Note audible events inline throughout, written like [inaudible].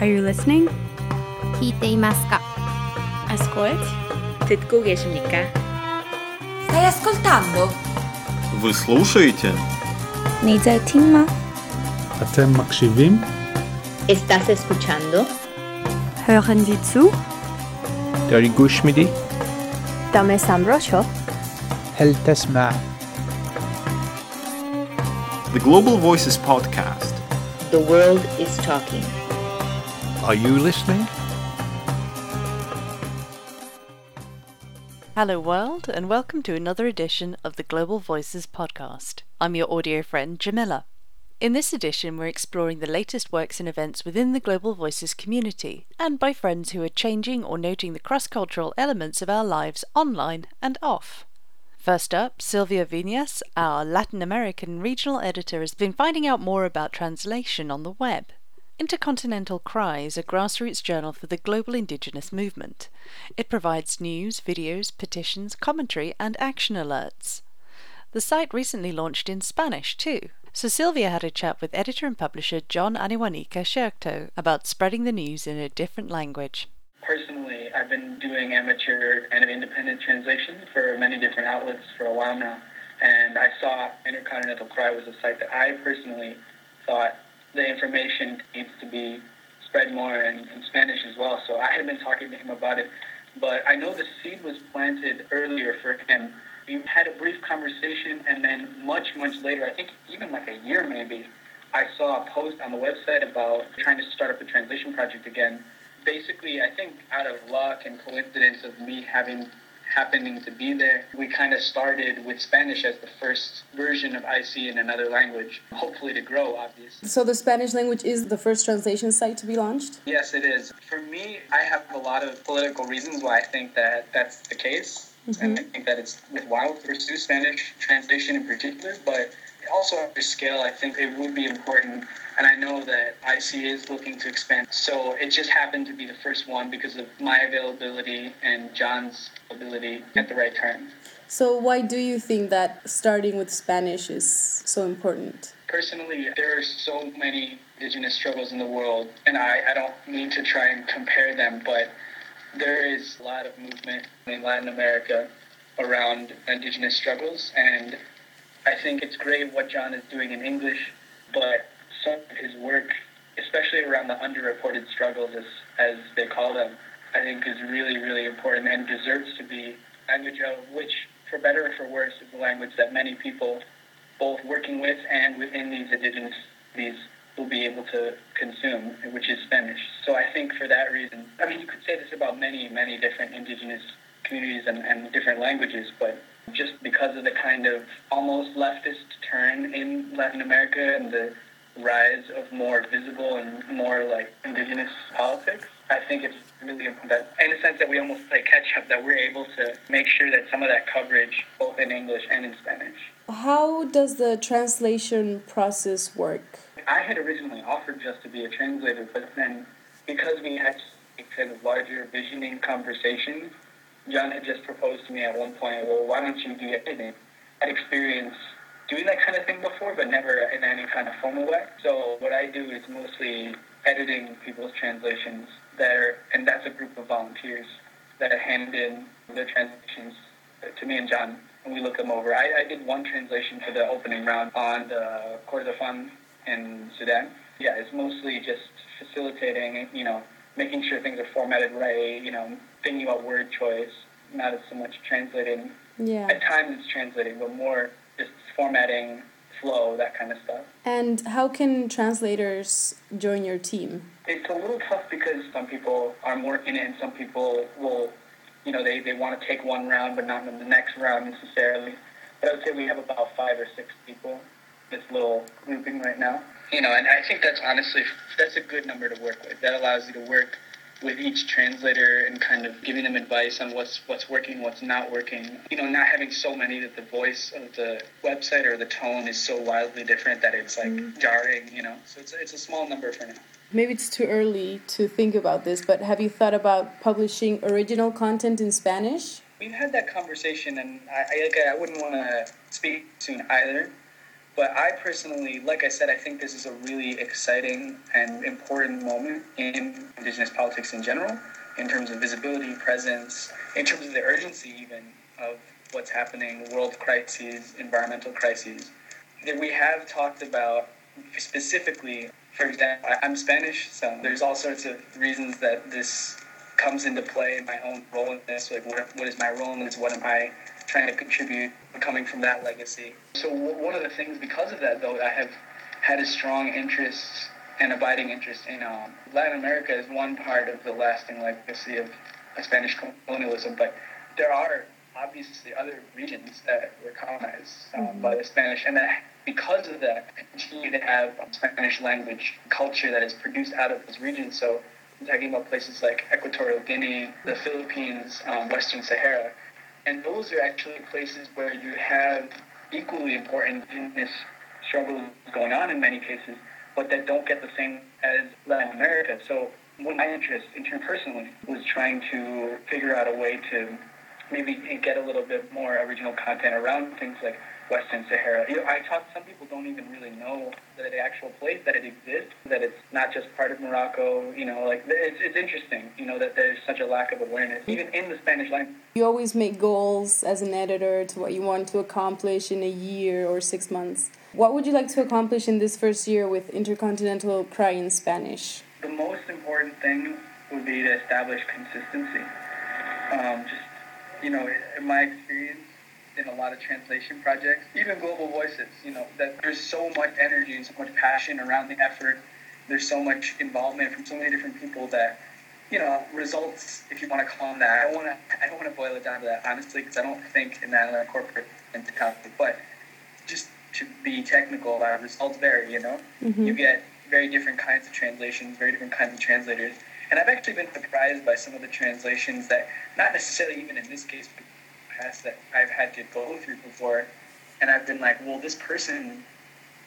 Are you listening? 히테이마스카. Ascolti. 듣고 계십니까? Stai ascoltando? Вы слушаете? Нельзя A אתם מקשיבים? Estás escuchando? Hören Sie zu? داری گوش میدی؟ دم سمراشو هل The Global Voices Podcast The World is Talking are you listening? Hello, world, and welcome to another edition of the Global Voices podcast. I'm your audio friend, Jamila. In this edition, we're exploring the latest works and events within the Global Voices community and by friends who are changing or noting the cross cultural elements of our lives online and off. First up, Silvia Viñas, our Latin American regional editor, has been finding out more about translation on the web. Intercontinental Cry is a grassroots journal for the global indigenous movement. It provides news, videos, petitions, commentary, and action alerts. The site recently launched in Spanish too, so Silvia had a chat with editor and publisher John Aniwanika Schertow about spreading the news in a different language. Personally, I've been doing amateur and independent translation for many different outlets for a while now, and I saw Intercontinental Cry was a site that I personally thought the information needs to be spread more in, in Spanish as well. So I had been talking to him about it, but I know the seed was planted earlier for him. We had a brief conversation, and then much, much later, I think even like a year maybe, I saw a post on the website about trying to start up a translation project again. Basically, I think out of luck and coincidence of me having happening to be there, we kind of started with Spanish as the first version of IC in another language, hopefully to grow, obviously. So the Spanish language is the first translation site to be launched? Yes, it is. For me, I have a lot of political reasons why I think that that's the case. And mm-hmm. I think that it's worthwhile to pursue Spanish translation in particular, but also at the scale, I think it would be important. And I know that IC is looking to expand. So it just happened to be the first one because of my availability and John's ability at the right time. So why do you think that starting with Spanish is so important? Personally, there are so many indigenous struggles in the world, and I, I don't mean to try and compare them, but there is a lot of movement in Latin America around indigenous struggles, and I think it's great what John is doing in English, but some of his work, especially around the underreported struggles, as, as they call them, I think is really, really important and deserves to be language of which, for better or for worse, is the language that many people, both working with and within these indigenous these will be able to consume, which is Spanish. So I think for that reason, I mean, you could say this about many, many different indigenous communities and, and different languages, but just because of the kind of almost leftist turn in Latin America and the rise of more visible and more like indigenous politics, I think it's really important that, in a sense that we almost play catch up, that we're able to make sure that some of that coverage, both in English and in Spanish. How does the translation process work? I had originally offered just to be a translator, but then because we had a kind of larger visioning conversation, John had just proposed to me at one point, well, why don't you do editing? I'd experienced doing that kind of thing before, but never in any kind of formal way. So what I do is mostly editing people's translations there, and that's a group of volunteers that hand in their translations to me and John, and we look them over. I, I did one translation for the opening round on the Kordofan in Sudan. Yeah, it's mostly just facilitating, you know, making sure things are formatted right, you know, thinking about word choice, not as so much translating. Yeah. At times it's translating, but more formatting, flow, that kind of stuff. And how can translators join your team? It's a little tough because some people are more in it and some people will, you know, they, they want to take one round but not in the next round necessarily. But I would say we have about five or six people this little grouping right now. You know, and I think that's honestly, that's a good number to work with. That allows you to work with each translator and kind of giving them advice on what's what's working, what's not working. You know, not having so many that the voice of the website or the tone is so wildly different that it's like mm-hmm. jarring. You know, so it's it's a small number for now. Maybe it's too early to think about this, but have you thought about publishing original content in Spanish? We've had that conversation, and I I, I wouldn't want to speak soon either. But I personally, like I said, I think this is a really exciting and important moment in Indigenous politics in general, in terms of visibility, presence, in terms of the urgency even of what's happening, world crises, environmental crises. That we have talked about specifically, for example, I'm Spanish, so there's all sorts of reasons that this comes into play, my own role in this, like what, what is my role in this, what am I trying to contribute coming from that legacy. So one of the things because of that though, I have had a strong interest and abiding interest in um, Latin America is one part of the lasting legacy of Spanish colonialism, but there are obviously other regions that were colonized um, mm-hmm. by the Spanish, and that because of that, continue to have Spanish language culture that is produced out of those regions. So, I'm talking about places like Equatorial Guinea, the Philippines, um, Western Sahara, and those are actually places where you have equally important indigenous struggles going on in many cases, but that don't get the same as Latin America. So, one my interests, in turn personally, was trying to figure out a way to maybe get a little bit more original content around things like Western Sahara. You know, I talk. Some people don't even really know that it actual place that it exists. That it's not just part of Morocco. You know, like it's it's interesting. You know that there's such a lack of awareness even in the Spanish language. You always make goals as an editor to what you want to accomplish in a year or six months. What would you like to accomplish in this first year with Intercontinental Cry in Spanish? The most important thing would be to establish consistency. Um, just you know, in my experience in a lot of translation projects, even Global Voices, you know, that there's so much energy and so much passion around the effort. There's so much involvement from so many different people that, you know, results, if you want to call them that. I don't want to, I don't want to boil it down to that, honestly, because I don't think in that in a corporate mentality. But just to be technical about results vary, you know? Mm-hmm. You get very different kinds of translations, very different kinds of translators. And I've actually been surprised by some of the translations that, not necessarily even in this case, but past that I've had to go through before. And I've been like, well, this person,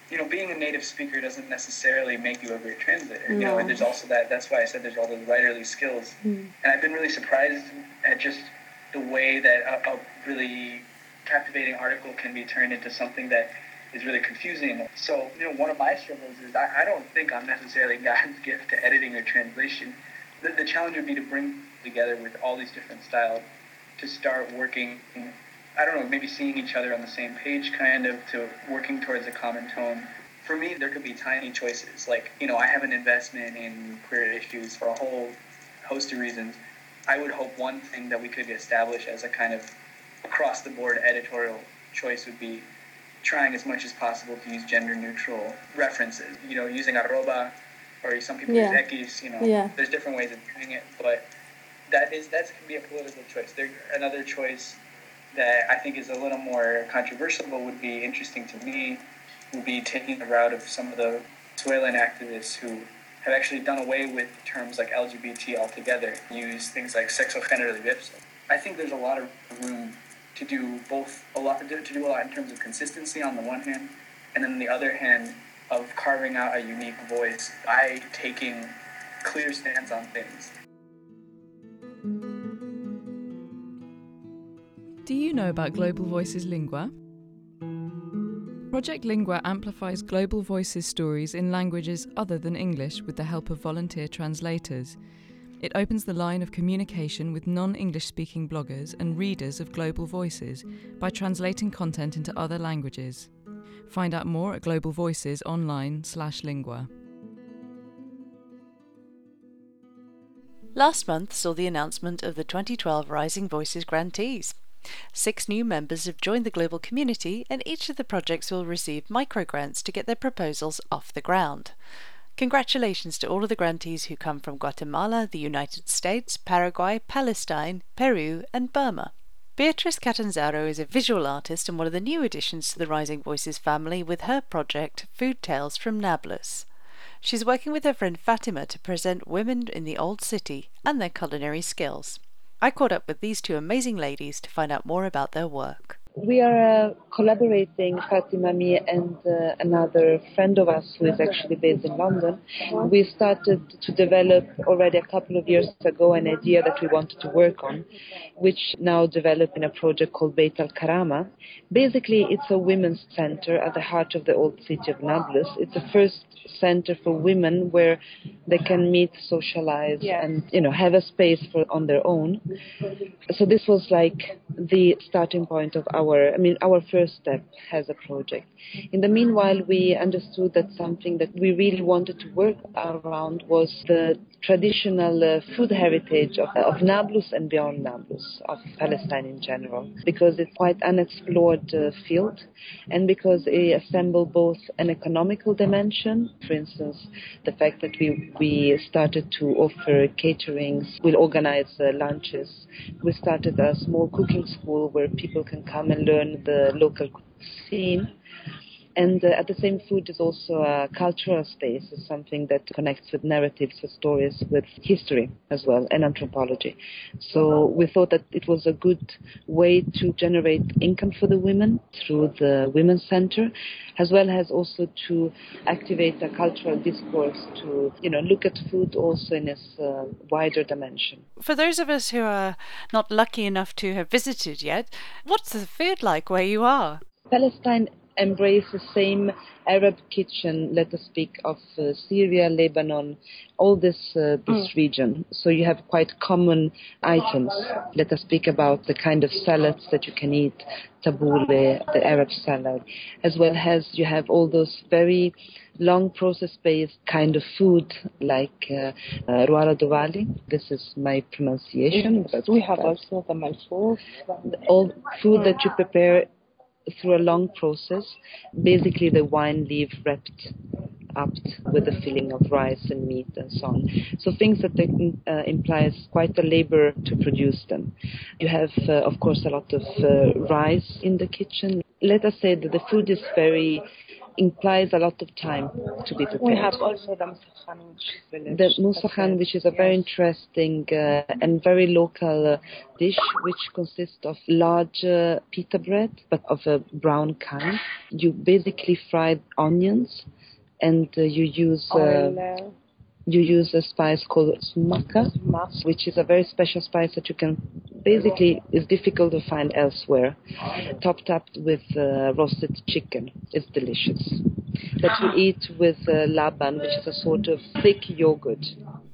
you know, being a native speaker doesn't necessarily make you a great translator. No. You know, and there's also that, that's why I said there's all those writerly skills. Mm. And I've been really surprised at just the way that a, a really captivating article can be turned into something that is really confusing. So, you know, one of my struggles is I, I don't think I'm necessarily [laughs] God's gift to editing or translation the, the challenge would be to bring together with all these different styles to start working I don't know, maybe seeing each other on the same page, kind of, to working towards a common tone. For me, there could be tiny choices. Like, you know, I have an investment in queer issues for a whole host of reasons. I would hope one thing that we could establish as a kind of across the board editorial choice would be trying as much as possible to use gender neutral references. You know, using arroba or some people yeah. use X, you know. Yeah. There's different ways of doing it, but that is that can be a political choice. There another choice that I think is a little more controversial, but would be interesting to me, would be taking the route of some of the Venezuelan activists who have actually done away with terms like LGBT altogether, use things like sexo género. I think there's a lot of room to do both a lot to do a lot in terms of consistency on the one hand, and then on the other hand, of carving out a unique voice by taking clear stands on things. Do you know about Global Voices Lingua? Project Lingua amplifies global voices stories in languages other than English with the help of volunteer translators. It opens the line of communication with non English speaking bloggers and readers of Global Voices by translating content into other languages. Find out more at Global Voices online slash lingua. Last month saw the announcement of the 2012 Rising Voices grantees. Six new members have joined the global community, and each of the projects will receive microgrants to get their proposals off the ground. Congratulations to all of the grantees who come from Guatemala, the United States, Paraguay, Palestine, Peru, and Burma. Beatrice Catanzaro is a visual artist and one of the new additions to the Rising Voices family with her project Food Tales from Nablus. She's working with her friend Fatima to present women in the old city and their culinary skills. I caught up with these two amazing ladies to find out more about their work. We are uh, collaborating, Fatima, me, and uh, another friend of us who is actually based in London. We started to develop already a couple of years ago an idea that we wanted to work on, which now developed in a project called Beit al Karama. Basically, it's a women's center at the heart of the old city of Nablus. It's the first center for women where they can meet, socialize, Yes. and you know have a space for on their own. So this was like the starting point of our, I mean, our first step as a project. In the meanwhile, we understood that something that we really wanted to work around was the traditional uh, food heritage of, of Nablus and beyond Nablus, of Palestine in general, because it's quite unexplored uh, field, and because it assemble both an economical dimension, for instance, the fact that we we started to offer caterings, we'll organize uh, lunches. We started a small cooking school where people can come and learn the local cuisine. And uh, at the same food is also a cultural space, is something that connects with narratives, with stories, with history as well, and anthropology. So we thought that it was a good way to generate income for the women through the Women's Center, as well as also to activate a cultural discourse to, you know, look at food also in its uh, wider dimension. For those of us who are not lucky enough to have visited yet, what's the food like where you are? Palestine embrace the same Arab kitchen, let us speak of uh, Syria, Lebanon, all this uh, this region. So you have quite common items. Let us speak about the kind of salads that you can eat, tabbouleh, the Arab salad, as well as you have all those very long process-based kind of food like uh, uh, ruara dovali. This is my pronunciation. but We have also the malfouf. all food that you prepare through a long process, basically the wine leaf wrapped up with the filling of rice and meat and so on. So things that uh, implies quite a labor to produce them. You have, uh, of course, a lot of uh, rice in the kitchen. Let us say that the food is very implies a lot of time to be prepared. We have also the musakhan, which is village. The musakhan, which is a very interesting uh, and very local uh, dish, which consists of large uh, pita bread, but of a brown kind. You basically fry onions, and uh, you use uh, Oil, uh, you use a spice called sumaka, which is a very special spice that you can basically is difficult to find elsewhere. Topped up with uh, roasted chicken, it's delicious. That you eat with uh, laban, which is a sort of thick yogurt.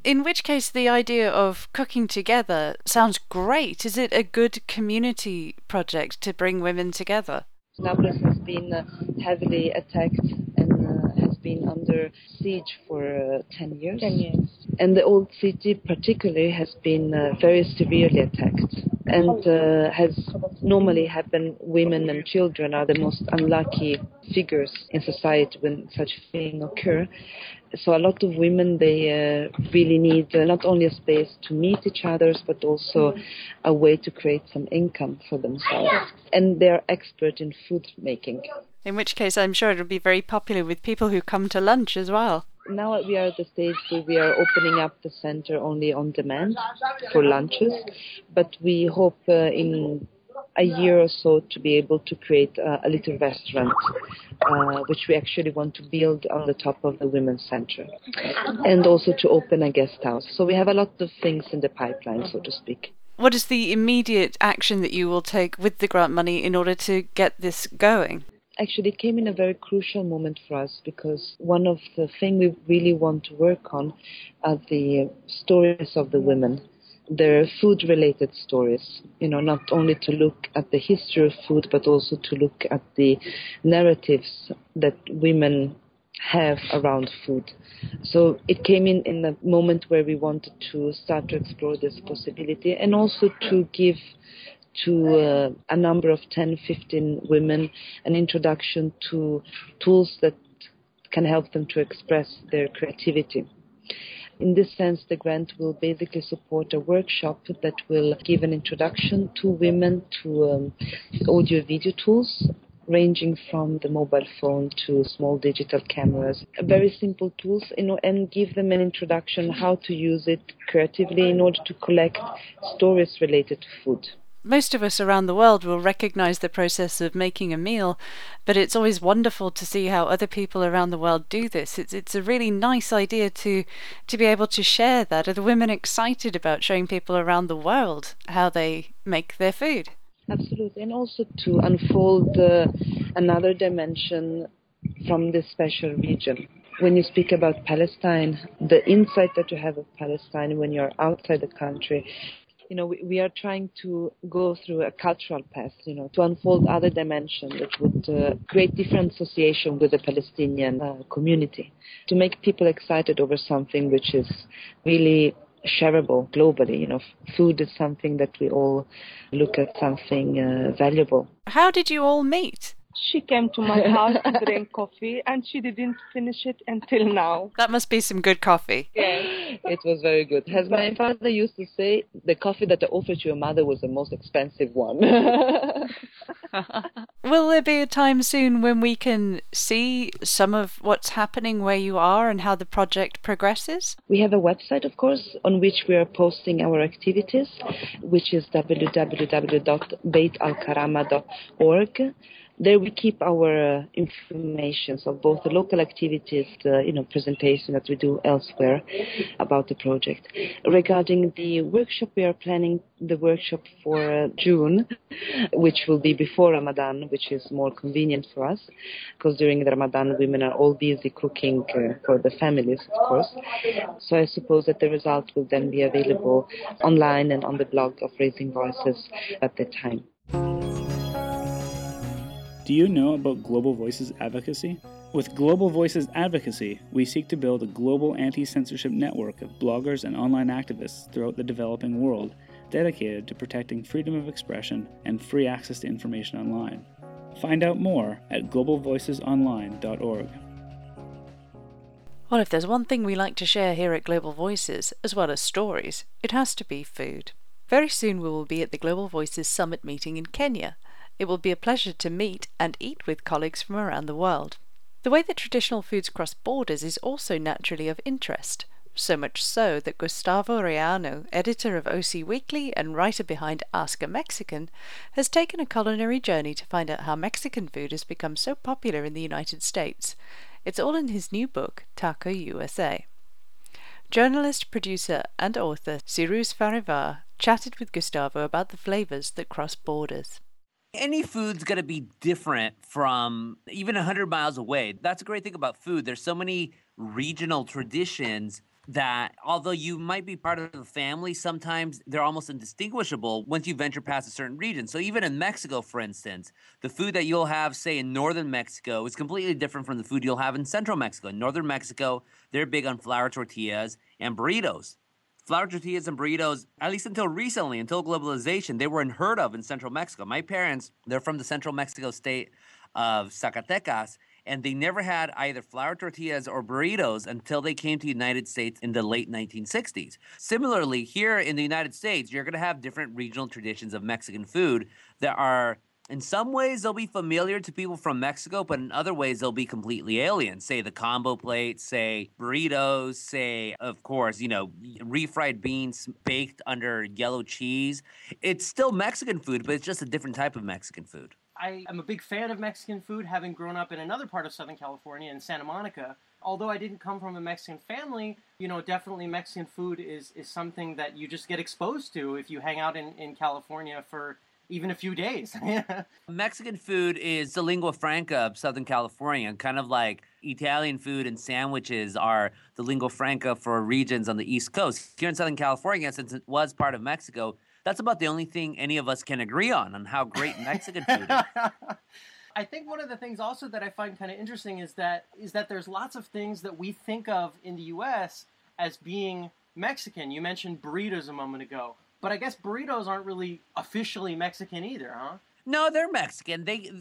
In which case, the idea of cooking together sounds great. Is it a good community project to bring women together? Nablus has been uh, heavily attacked been under siege for uh, 10 years. 10 years. And the old city, particularly, has been uh, very severely attacked and uh, has normally happened. Women and children are the most unlucky figures in society when such things occur. So a lot of women they uh, really need uh, not only a space to meet each other, but also a way to create some income for themselves. And they're expert in food making. In which case, I'm sure it'll be very popular with people who come to lunch as well. Now we are at the stage where we are opening up the center only on demand for lunches, but we hope uh, in a year or so to be able to create uh, a little restaurant, uh, which we actually want to build on the top of the women's center, and also to open a guest house. So we have a lot of things in the pipeline, so to speak. What is the immediate action that you will take with the grant money in order to get this going? Actually it came in a very crucial moment for us because one of the things we really want to work on are the stories of the women. Their food related stories you know not only to look at the history of food but also to look at the narratives that women have around food. So it came in in a moment where we wanted to start to explore this possibility and also to give to uh, a number of 10, 15 women an introduction to tools that can help them to express their creativity. In this sense, the grant will basically support a workshop that will give an introduction to women to um, audio video tools ranging from the mobile phone to small digital cameras. Very simple tools you know, and give them an introduction how to use it creatively in order to collect stories related to food. Most of us around the world will recognize the process of making a meal, but it's always wonderful to see how other people around the world do this. It's it's a really nice idea to to be able to share that. Are the women excited about showing people around the world how they make their food? Absolutely, and also to unfold uh, another dimension from this special region. When you speak about Palestine, the insight that you have of Palestine when you're outside the country you know, we, we, are trying to go through a cultural path, you know, to unfold other dimensions that would uh, create different association with the Palestinian uh, community, to make people excited over something which is really shareable globally. You know, food is something that we all look at something uh, valuable. How did you all meet? She came to my house to drink [laughs] coffee and she didn't finish it until now. That must be some good coffee. Yeah, it was very good. As my father used to say, the coffee that I offered to your mother was the most expensive one. [laughs] [laughs] Will there be a time soon when we can see some of what's happening where you are and how the project progresses? We have a website, of course, on which we are posting our activities, which is www.beitalkarama.org. There we keep our uh, information of both the local activities, the you know presentation that we do elsewhere about the project. Regarding the workshop, we are planning the workshop for uh, June, which will be before Ramadan, which is more convenient for us, because during the Ramadan, women are all busy cooking uh, for the families, of course. So I suppose that the results will then be available online and on the blog of Rising Voices at that time. Do you know about Global Voices Advocacy? With Global Voices Advocacy, we seek to build a global anti censorship network of bloggers and online activists throughout the developing world dedicated to protecting freedom of expression and free access to information online. Find out more at globalvoicesonline.org. Well, if there's one thing we like to share here at Global Voices, as well as stories, it has to be food. Very soon we will be at the Global Voices Summit meeting in Kenya, it will be a pleasure to meet and eat with colleagues from around the world. The way that traditional foods cross borders is also naturally of interest, so much so that Gustavo Arellano, editor of OC Weekly and writer behind Ask a Mexican, has taken a culinary journey to find out how Mexican food has become so popular in the United States. It's all in his new book, Taco USA. Journalist, producer, and author Cyrus Farivar chatted with Gustavo about the flavors that cross borders any food's going to be different from even 100 miles away. That's a great thing about food. There's so many regional traditions that although you might be part of the family, sometimes they're almost indistinguishable once you venture past a certain region. So even in Mexico, for instance, the food that you'll have, say, in northern Mexico is completely different from the food you'll have in central Mexico. In northern Mexico, they're big on flour tortillas and burritos. Flour tortillas and burritos, at least until recently, until globalization, they were unheard of in central Mexico. My parents, they're from the central Mexico state of Zacatecas, and they never had either flour tortillas or burritos until they came to the United States in the late 1960s. Similarly, here in the United States, you're going to have different regional traditions of Mexican food that are in some ways they'll be familiar to people from Mexico, but in other ways they'll be completely alien. Say the combo plate, say burritos, say, of course, you know, refried beans baked under yellow cheese. It's still Mexican food, but it's just a different type of Mexican food. I am a big fan of Mexican food, having grown up in another part of Southern California in Santa Monica. Although I didn't come from a Mexican family, you know, definitely Mexican food is, is something that you just get exposed to if you hang out in, in California for even a few days. [laughs] Mexican food is the lingua franca of Southern California, kind of like Italian food and sandwiches are the lingua franca for regions on the East Coast. Here in Southern California, since it was part of Mexico, that's about the only thing any of us can agree on on how great Mexican food is. [laughs] I think one of the things also that I find kind of interesting is that is that there's lots of things that we think of in the U.S. as being Mexican. You mentioned burritos a moment ago. But I guess burritos aren't really officially Mexican either, huh? No, they're Mexican. They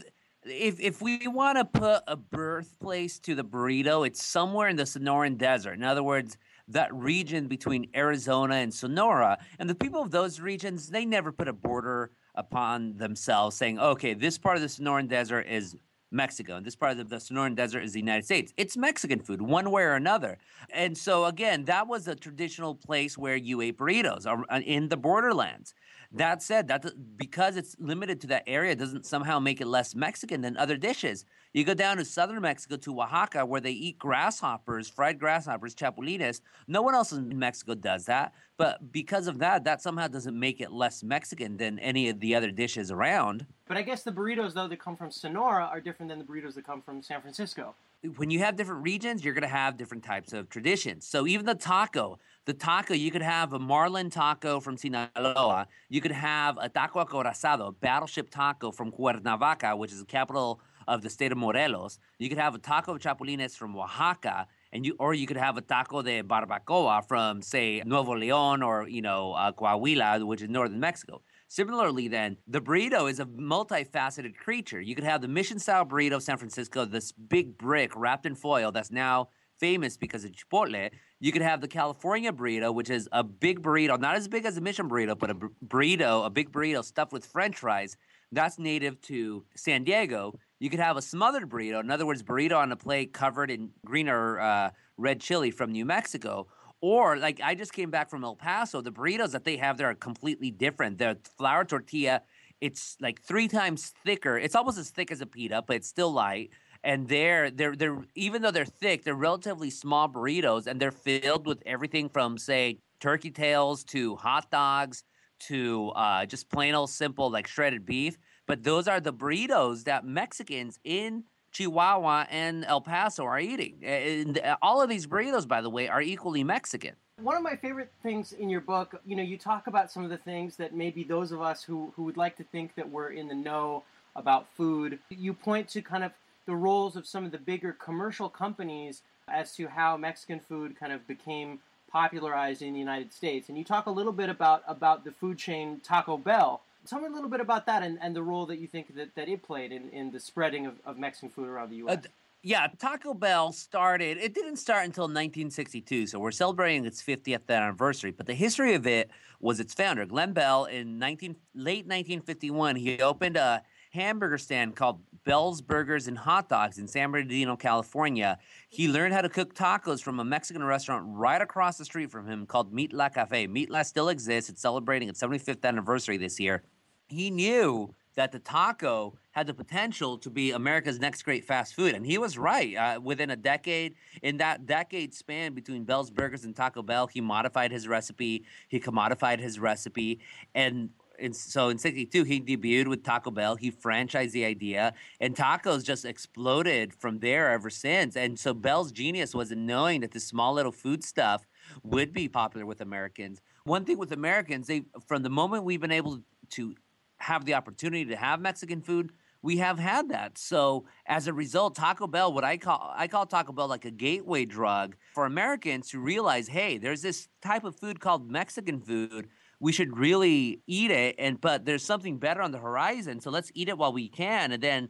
if if we want to put a birthplace to the burrito, it's somewhere in the Sonoran Desert. In other words, that region between Arizona and Sonora. And the people of those regions, they never put a border upon themselves saying, okay, this part of the Sonoran Desert is Mexico. And this part of the Sonoran Desert is the United States. It's Mexican food, one way or another. And so, again, that was a traditional place where you ate burritos uh, in the borderlands. That said, that because it's limited to that area doesn't somehow make it less Mexican than other dishes. You go down to southern Mexico to Oaxaca where they eat grasshoppers, fried grasshoppers, chapulines. No one else in Mexico does that. But because of that, that somehow doesn't make it less Mexican than any of the other dishes around. But I guess the burritos, though, that come from Sonora are different than the burritos that come from San Francisco. When you have different regions, you're going to have different types of traditions. So even the taco, the taco, you could have a marlin taco from Sinaloa. You could have a taco acorazado, battleship taco from Cuernavaca, which is the capital of the state of Morelos. You could have a taco of chapulines from Oaxaca, and you or you could have a taco de barbacoa from say Nuevo León or you know uh, Coahuila, which is northern Mexico. Similarly, then, the burrito is a multifaceted creature. You could have the mission style burrito of San Francisco, this big brick wrapped in foil that's now famous because of Chipotle. You could have the California burrito, which is a big burrito, not as big as a mission burrito, but a burrito, a big burrito stuffed with french fries. That's native to San Diego. You could have a smothered burrito, in other words, burrito on a plate covered in green or uh, red chili from New Mexico. Or like I just came back from El Paso, the burritos that they have there are completely different. The flour tortilla, it's like three times thicker. It's almost as thick as a pita, but it's still light. And they're they're they're even though they're thick, they're relatively small burritos, and they're filled with everything from say turkey tails to hot dogs to uh, just plain old simple like shredded beef. But those are the burritos that Mexicans in Chihuahua and El Paso are eating. And all of these burritos, by the way, are equally Mexican. One of my favorite things in your book, you know, you talk about some of the things that maybe those of us who, who would like to think that we're in the know about food, you point to kind of the roles of some of the bigger commercial companies as to how Mexican food kind of became popularized in the United States. And you talk a little bit about, about the food chain Taco Bell Tell me a little bit about that and, and the role that you think that, that it played in, in the spreading of, of Mexican food around the U.S. Uh, yeah, Taco Bell started, it didn't start until 1962, so we're celebrating its 50th anniversary. But the history of it was its founder, Glenn Bell, in 19, late 1951, he opened a hamburger stand called Bell's Burgers and Hot Dogs in San Bernardino, California. He learned how to cook tacos from a Mexican restaurant right across the street from him called Mitla Cafe. Mitla still exists. It's celebrating its 75th anniversary this year he knew that the taco had the potential to be America's next great fast food. And he was right. Uh, within a decade, in that decade span between Bell's Burgers and Taco Bell, he modified his recipe, he commodified his recipe. And and so in 62 he debuted with taco bell he franchised the idea and tacos just exploded from there ever since and so bell's genius was in knowing that this small little food stuff would be popular with americans one thing with americans they from the moment we've been able to have the opportunity to have Mexican food, we have had that. So as a result, Taco Bell, what I call I call Taco Bell like a gateway drug for Americans to realize, hey, there's this type of food called Mexican food. We should really eat it, and but there's something better on the horizon. So let's eat it while we can, and then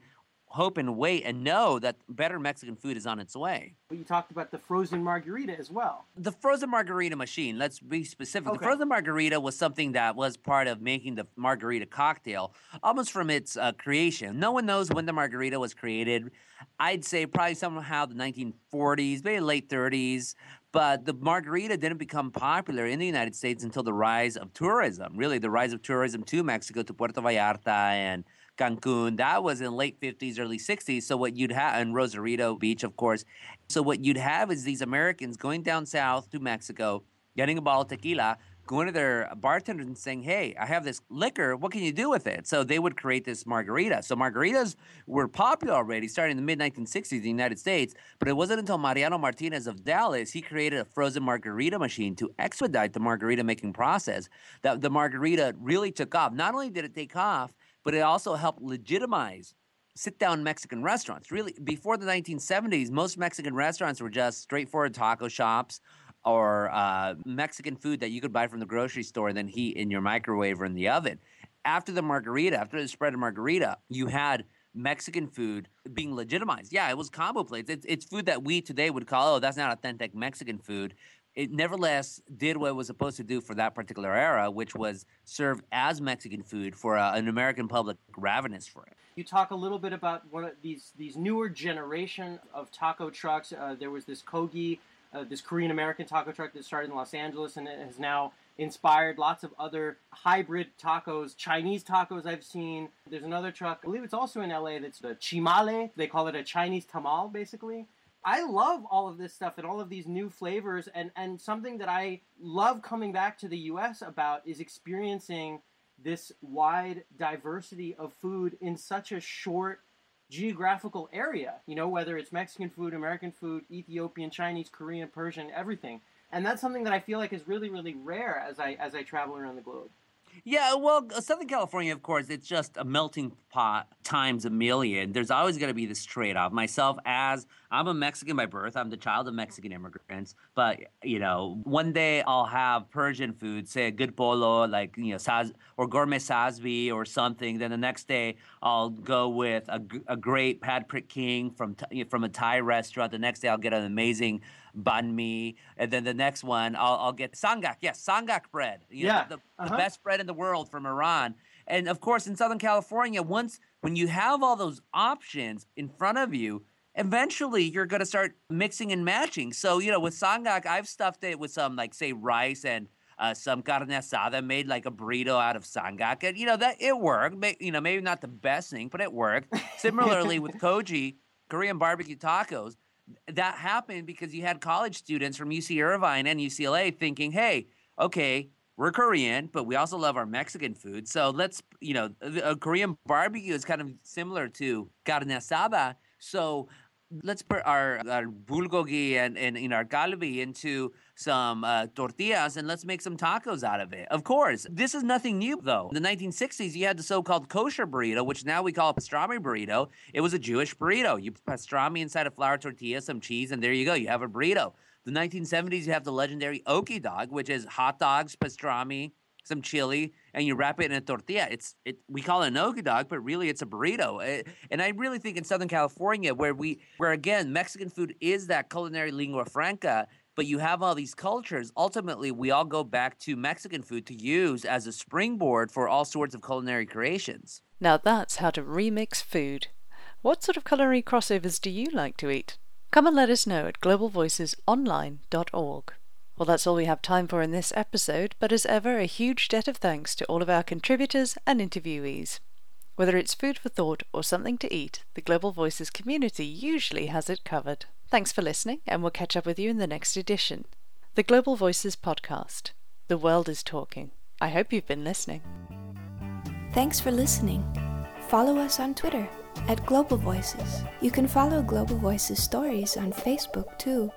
hope and wait and know that better Mexican food is on its way. But you talked about the frozen margarita as well. The frozen margarita machine, let's be specific. Okay. The frozen margarita was something that was part of making the margarita cocktail almost from its uh, creation. No one knows when the margarita was created. I'd say probably somehow the 1940s, maybe late 30s. But the margarita didn't become popular in the United States until the rise of tourism. Really, the rise of tourism to Mexico, to Puerto Vallarta, and Cancun. That was in late 50s, early 60s. So what you'd have, and Rosarito Beach, of course. So what you'd have is these Americans going down south to Mexico, getting a bottle of tequila, going to their bartenders and saying, "Hey, I have this liquor. What can you do with it?" So they would create this margarita. So margaritas were popular already, starting in the mid 1960s in the United States. But it wasn't until Mariano Martinez of Dallas he created a frozen margarita machine to expedite the margarita making process that the margarita really took off. Not only did it take off, but it also helped legitimize sit down Mexican restaurants. Really, before the 1970s, most Mexican restaurants were just straightforward taco shops or uh, Mexican food that you could buy from the grocery store and then heat in your microwave or in the oven. After the margarita, after the spread of margarita, you had Mexican food being legitimized. Yeah, it was combo plates. It's, it's food that we today would call, oh, that's not authentic Mexican food it nevertheless did what it was supposed to do for that particular era, which was serve as Mexican food for uh, an American public ravenous for it. You talk a little bit about one of these these newer generation of taco trucks. Uh, there was this Kogi, uh, this Korean American taco truck that started in Los Angeles and it has now inspired lots of other hybrid tacos, Chinese tacos I've seen. There's another truck, I believe it's also in LA, that's the chimale. They call it a Chinese tamal, basically. I love all of this stuff and all of these new flavors and, and something that I love coming back to the US about is experiencing this wide diversity of food in such a short geographical area. You know, whether it's Mexican food, American food, Ethiopian, Chinese, Korean, Persian, everything. And that's something that I feel like is really, really rare as I as I travel around the globe. Yeah, well, Southern California, of course, it's just a melting pot times a million. There's always going to be this trade off. Myself, as I'm a Mexican by birth, I'm the child of Mexican immigrants. But, you know, one day I'll have Persian food, say a good bolo, like, you know, saz, or ghormeh sabzi or something. Then the next day I'll go with a, a great pad prik king from, from a Thai restaurant. The next day I'll get an amazing banh mi, and then the next one I'll, I'll get sangak. Yes, sangak bread. You yeah, know, the, uh-huh. the best bread in the world from Iran. And of course, in Southern California, once when you have all those options in front of you, eventually you're going to start mixing and matching. So you know, with sangak, I've stuffed it with some like say rice and. Uh, some carne asada made like a burrito out of sangak, and you know that it worked. You know, maybe not the best thing, but it worked. [laughs] Similarly with Kogi, Korean barbecue tacos, that happened because you had college students from UC Irvine and UCLA thinking, hey, okay, we're Korean, but we also love our Mexican food. So let's, you know, a Korean barbecue is kind of similar to carne asada. So let's put our, our bulgogi and, and, and our galbi into some uh, tortillas and let's make some tacos out of it. Of course, this is nothing new though. In the 1960s, you had the so-called kosher burrito, which now we call a pastrami burrito. It was a Jewish burrito. You pastrami inside a flour tortilla, some cheese, and there you go. You have a burrito. The 1970s, you have the legendary Oki dog, which is hot dogs, pastrami, some chili, and you wrap it in a tortilla. It's it. We call it an oki dog, but really it's a burrito. It, and I really think in Southern California, where we, where again, Mexican food is that culinary lingua franca, but you have all these cultures. Ultimately, we all go back to Mexican food to use as a springboard for all sorts of culinary creations. Now that's how to remix food. What sort of culinary crossovers do you like to eat? Come and let us know at globalvoicesonline.org. Well, that's all we have time for in this episode, but as ever, a huge debt of thanks to all of our contributors and interviewees. Whether it's food for thought or something to eat, the Global Voices community usually has it covered. Thanks for listening, and we'll catch up with you in the next edition. The Global Voices Podcast. The world is talking. I hope you've been listening. Thanks for listening. Follow us on Twitter at Global Voices. You can follow Global Voices stories on Facebook too.